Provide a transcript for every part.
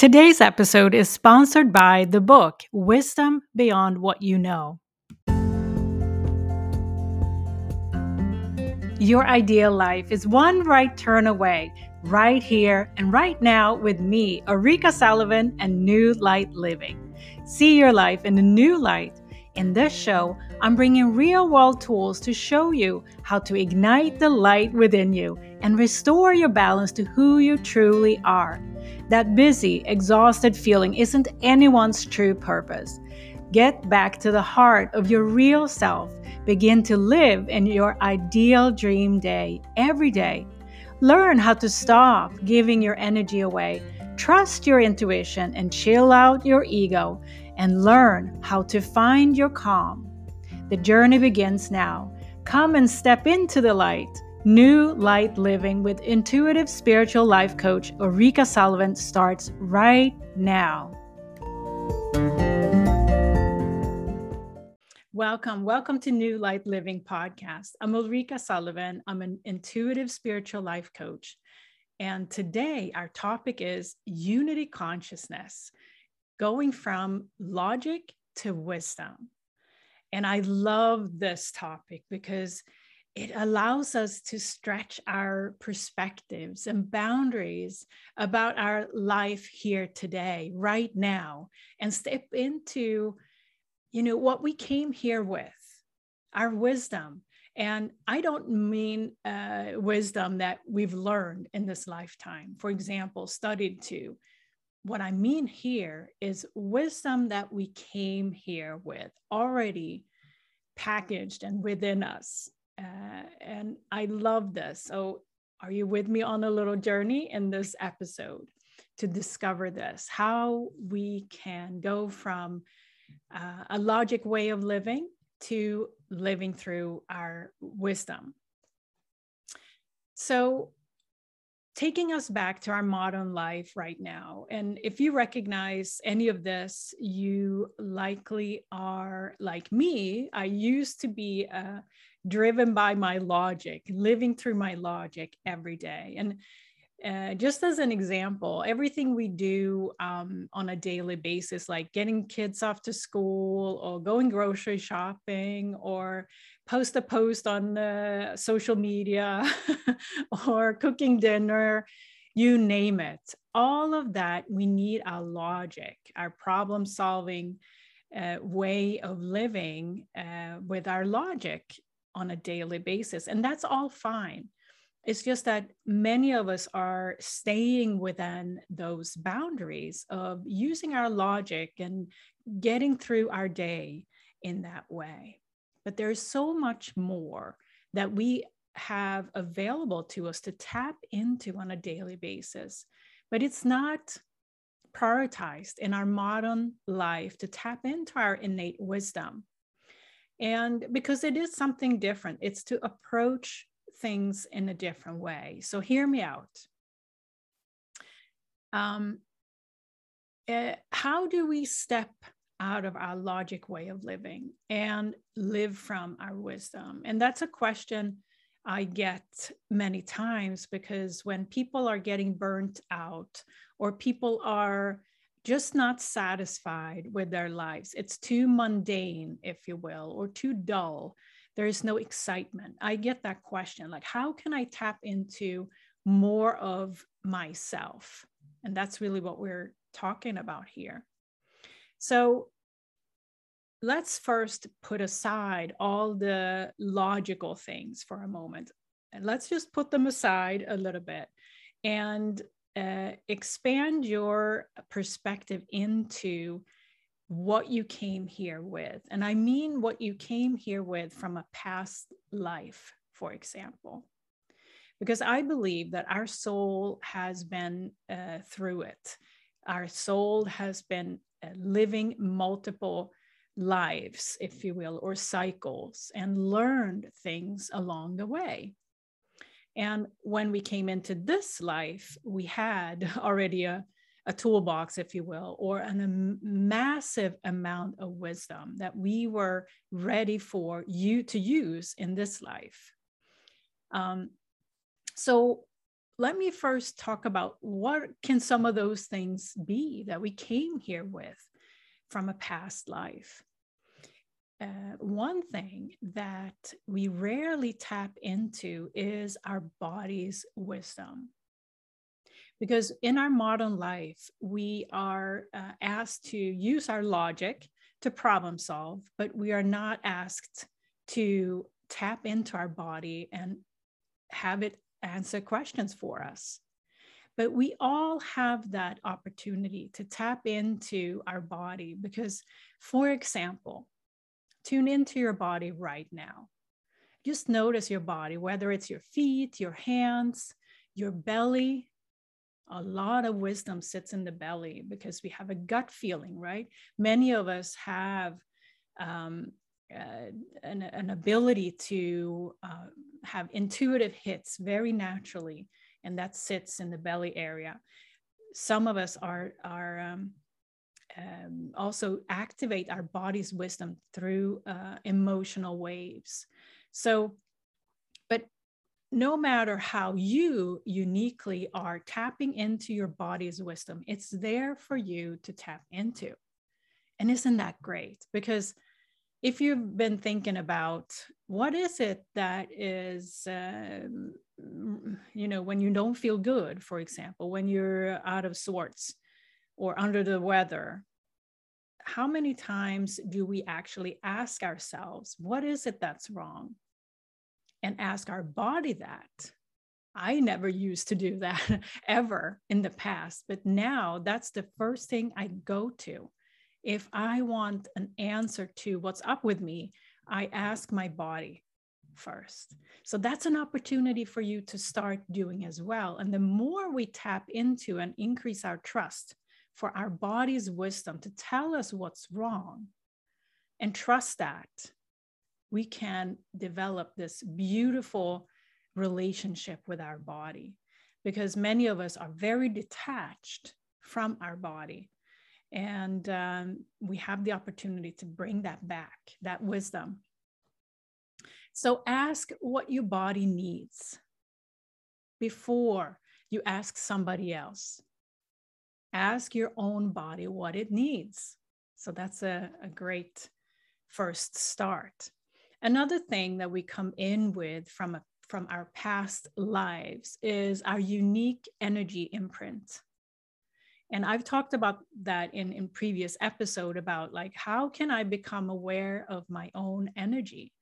Today's episode is sponsored by the book Wisdom Beyond What You Know. Your ideal life is one right turn away, right here and right now with me, Ulrika Sullivan, and New Light Living. See your life in a new light. In this show, I'm bringing real world tools to show you how to ignite the light within you and restore your balance to who you truly are. That busy, exhausted feeling isn't anyone's true purpose. Get back to the heart of your real self. Begin to live in your ideal dream day every day. Learn how to stop giving your energy away. Trust your intuition and chill out your ego and learn how to find your calm. The journey begins now. Come and step into the light. New Light Living with intuitive spiritual life coach Ulrika Sullivan starts right now. Welcome, welcome to New Light Living podcast. I'm Ulrika Sullivan. I'm an intuitive spiritual life coach. And today our topic is unity consciousness, going from logic to wisdom. And I love this topic because it allows us to stretch our perspectives and boundaries about our life here today right now and step into you know what we came here with our wisdom. And i don't mean uh, wisdom that we've learned in this lifetime. For example studied to what i mean here is wisdom that we came here with already packaged and within us uh, and I love this. So, are you with me on a little journey in this episode to discover this? How we can go from uh, a logic way of living to living through our wisdom. So, taking us back to our modern life right now. And if you recognize any of this, you likely are like me. I used to be a driven by my logic, living through my logic every day. And uh, just as an example, everything we do um, on a daily basis, like getting kids off to school or going grocery shopping or post a post on uh, social media or cooking dinner, you name it. All of that, we need our logic, our problem solving uh, way of living uh, with our logic on a daily basis. And that's all fine. It's just that many of us are staying within those boundaries of using our logic and getting through our day in that way. But there's so much more that we have available to us to tap into on a daily basis. But it's not prioritized in our modern life to tap into our innate wisdom. And because it is something different, it's to approach things in a different way. So hear me out. Um, uh, how do we step out of our logic way of living and live from our wisdom? And that's a question I get many times because when people are getting burnt out or people are just not satisfied with their lives. It's too mundane, if you will, or too dull. There is no excitement. I get that question like, how can I tap into more of myself? And that's really what we're talking about here. So let's first put aside all the logical things for a moment. And let's just put them aside a little bit and uh, expand your perspective into what you came here with. And I mean what you came here with from a past life, for example. Because I believe that our soul has been uh, through it. Our soul has been uh, living multiple lives, if you will, or cycles, and learned things along the way. And when we came into this life, we had already a, a toolbox, if you will, or an, a massive amount of wisdom that we were ready for you to use in this life. Um, so let me first talk about what can some of those things be that we came here with from a past life. Uh, one thing that we rarely tap into is our body's wisdom. Because in our modern life, we are uh, asked to use our logic to problem solve, but we are not asked to tap into our body and have it answer questions for us. But we all have that opportunity to tap into our body because, for example, tune into your body right now. Just notice your body, whether it's your feet, your hands, your belly. A lot of wisdom sits in the belly because we have a gut feeling, right? Many of us have um, uh, an, an, ability to uh, have intuitive hits very naturally, and that sits in the belly area. Some of us are are um, um, also activate our body's wisdom through uh, emotional waves. So, no matter how you uniquely are tapping into your body's wisdom, it's there for you to tap into. And isn't that great? Because if you've been thinking about what is it that is um, you know when you don't feel good for example when you're out of sorts or under the weather how many times do we actually ask ourselves what is it that's wrong and ask our body that i never used to do that ever in the past but now that's the first thing i go to if I want an answer to what's up with me, I ask my body first. So that's an opportunity for you to start doing as well. And the more we tap into and increase our trust for our body's wisdom to tell us what's wrong and trust that, we can develop this beautiful relationship with our body because many of us are very detached from our body and um, we have the opportunity to bring that back, that wisdom. So ask what your body needs before you ask somebody else. Ask your own body what it needs. So that's a, a great first start. Another thing that we come in with from, a, from our past lives is our unique energy imprint. And i've talked about that in in previous episode about like how can i become aware of my own energy?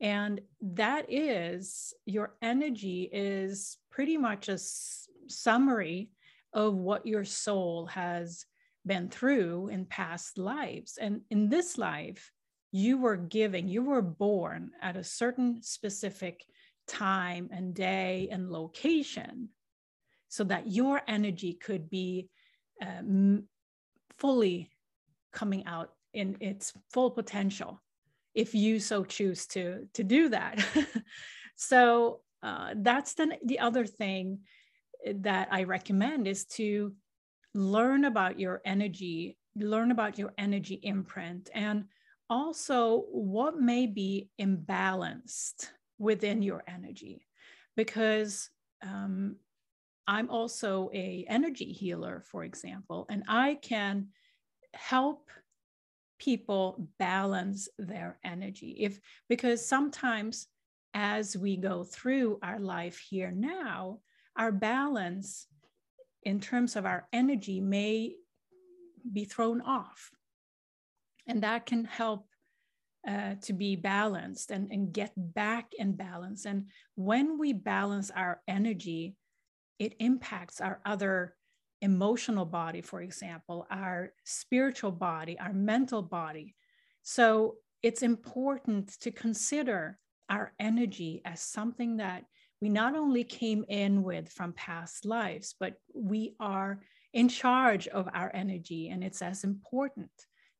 And that is your energy is pretty much a s- summary of what your soul has been through in past lives. And in this life you were giving you were born at a certain specific time and day and location so that your energy could be um, fully coming out in its full potential if you so choose to to do that. So uh, that's the, the other thing that i recommend is to learn about your energy learn about your energy imprint and also what may be imbalanced within your energy? Because um, I'm also a energy healer, for example, and I can help people balance their energy. If because sometimes as we go through our life here now our balance in terms of our energy may be thrown off and that can help uh, to be balanced and, and get back in balance and when we balance our energy it impacts our other emotional body, for example, our spiritual body, our mental body. So it's important to consider our energy as something that we not only came in with from past lives, but we are in charge of our energy. And it's as important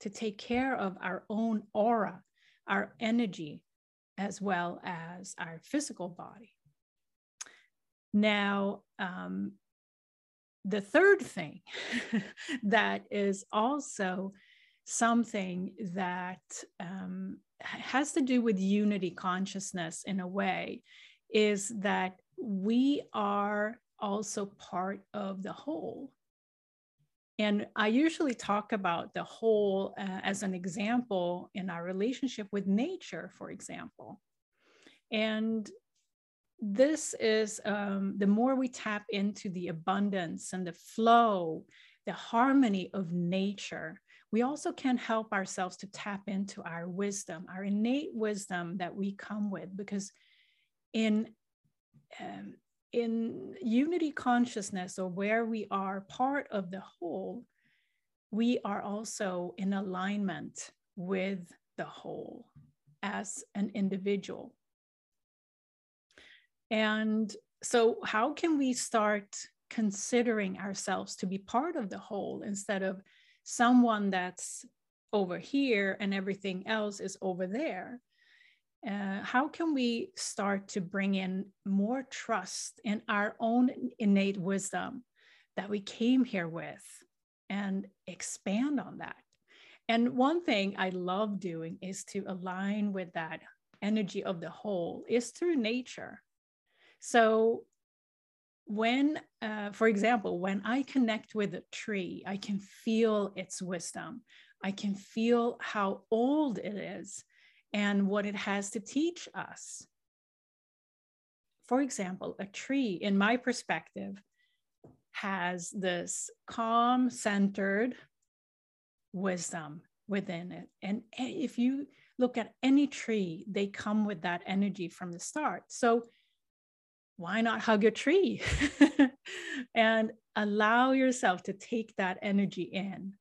to take care of our own aura, our energy, as well as our physical body. Now, um, the third thing that is also something that um, has to do with unity consciousness in a way is that we are also part of the whole. And I usually talk about the whole uh, as an example in our relationship with nature, for example. And this is um, the more we tap into the abundance and the flow, the harmony of nature, we also can help ourselves to tap into our wisdom, our innate wisdom that we come with, because in um, in unity consciousness or where we are part of the whole, we are also in alignment with the whole as an individual. And so, how can we start considering ourselves to be part of the whole instead of someone that's over here and everything else is over there? Uh, how can we start to bring in more trust in our own innate wisdom that we came here with and expand on that? And one thing I love doing is to align with that energy of the whole is through nature. So when, uh, for example, when I connect with a tree, I can feel its wisdom. I can feel how old it is and what it has to teach us. For example, a tree, in my perspective, has this calm, centered wisdom within it. And if you look at any tree, they come with that energy from the start. So why not hug a tree and allow yourself to take that energy in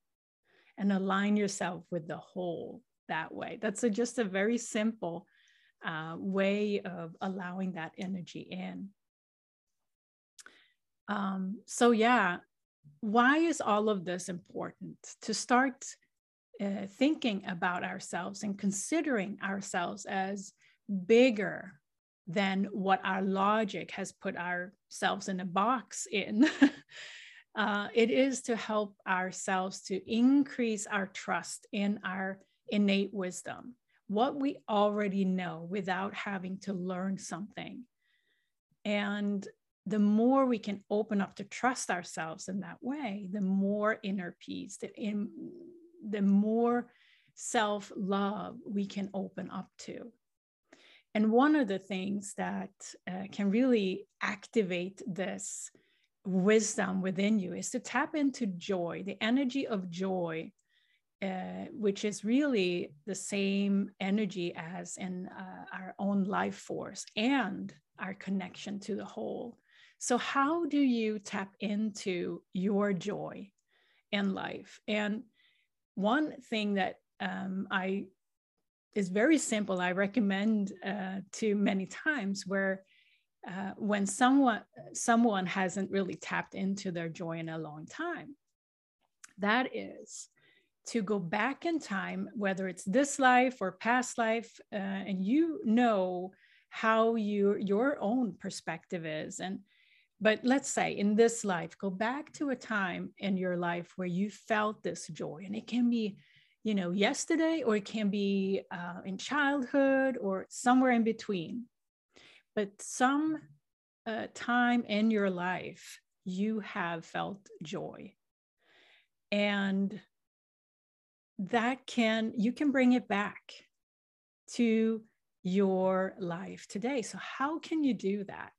and align yourself with the whole that way. That's a, just a very simple uh, way of allowing that energy in. Um, so, yeah, why is all of this important? To start uh, thinking about ourselves and considering ourselves as bigger than what our logic has put ourselves in a box in. uh, it is to help ourselves to increase our trust in our innate wisdom, what we already know without having to learn something. And the more we can open up to trust ourselves in that way, the more inner peace, the, in, the more self love we can open up to. And one of the things that uh, can really activate this wisdom within you is to tap into joy, the energy of joy uh, which is really the same energy as in uh, our own life force and our connection to the whole. So, how do you tap into your joy in life? And one thing that um, I is very simple, I recommend uh, to many times where uh, when someone someone hasn't really tapped into their joy in a long time, that is to go back in time, whether it's this life or past life, uh, and you know how you, your own perspective is. And but let's say in this life, go back to a time in your life where you felt this joy, and it can be, you know, yesterday, or it can be uh, in childhood, or somewhere in between. But some uh, time in your life, you have felt joy. And that can you can bring it back to your life today. So how can you do that?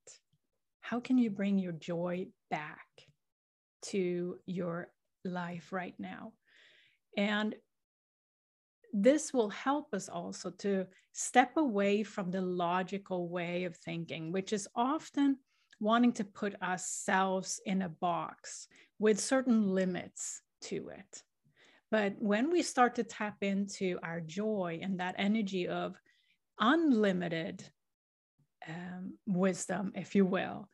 How can you bring your joy back to your life right now? And this will help us also to step away from the logical way of thinking which is often wanting to put ourselves in a box with certain limits to it but when we start to tap into our joy and that energy of unlimited um, wisdom, if you will,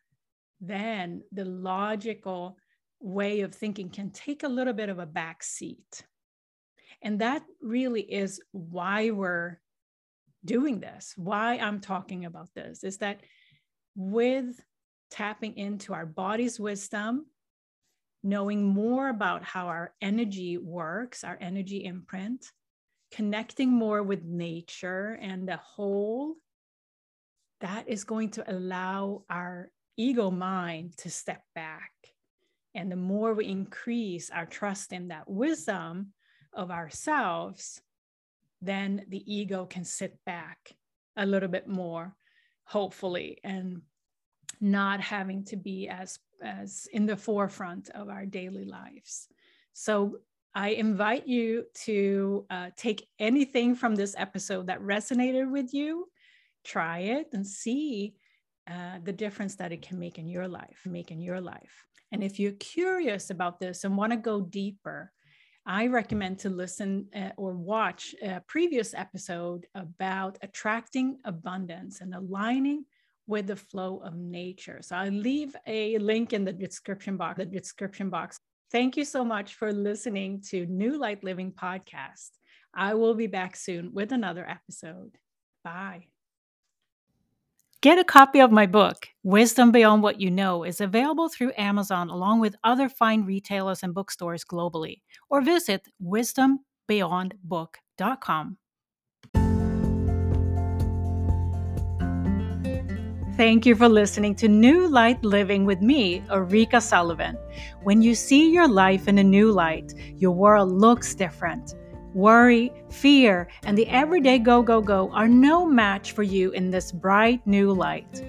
then the logical way of thinking can take a little bit of a back seat. And that really is why we're doing this, why I'm talking about this, is that with tapping into our body's wisdom, knowing more about how our energy works, our energy imprint, connecting more with nature and the whole, that is going to allow our ego mind to step back. And the more we increase our trust in that wisdom of ourselves, then the ego can sit back a little bit more, hopefully, and not having to be as as in the forefront of our daily lives. So I invite you to uh, take anything from this episode that resonated with you, try it, and see uh, the difference that it can make in your life. Make in your life. And if you're curious about this and want to go deeper, I recommend to listen uh, or watch a previous episode about attracting abundance and aligning with the flow of nature. So I'll leave a link in the description box, the description box. Thank you so much for listening to New Light Living podcast. I will be back soon with another episode. Bye. Get a copy of my book, Wisdom Beyond What You Know, is available through Amazon along with other fine retailers and bookstores globally, or visit wisdombeyondbook.com. Thank you for listening to New Light Living with me, Ulrika Sullivan. When you see your life in a new light, your world looks different. Worry, fear, and the everyday go, go, go are no match for you in this bright new light.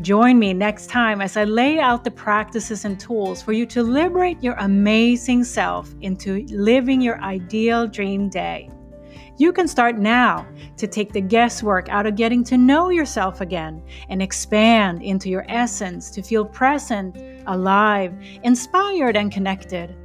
Join me next time as I lay out the practices and tools for you to liberate your amazing self into living your ideal dream day. You can start now to take the guesswork out of getting to know yourself again and expand into your essence to feel present, alive, inspired, and connected.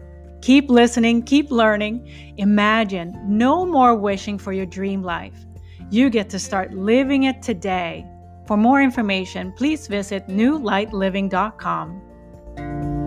Keep listening, keep learning. Imagine no more wishing for your dream life. You get to start living it today. For more information, please visit newlightliving.com.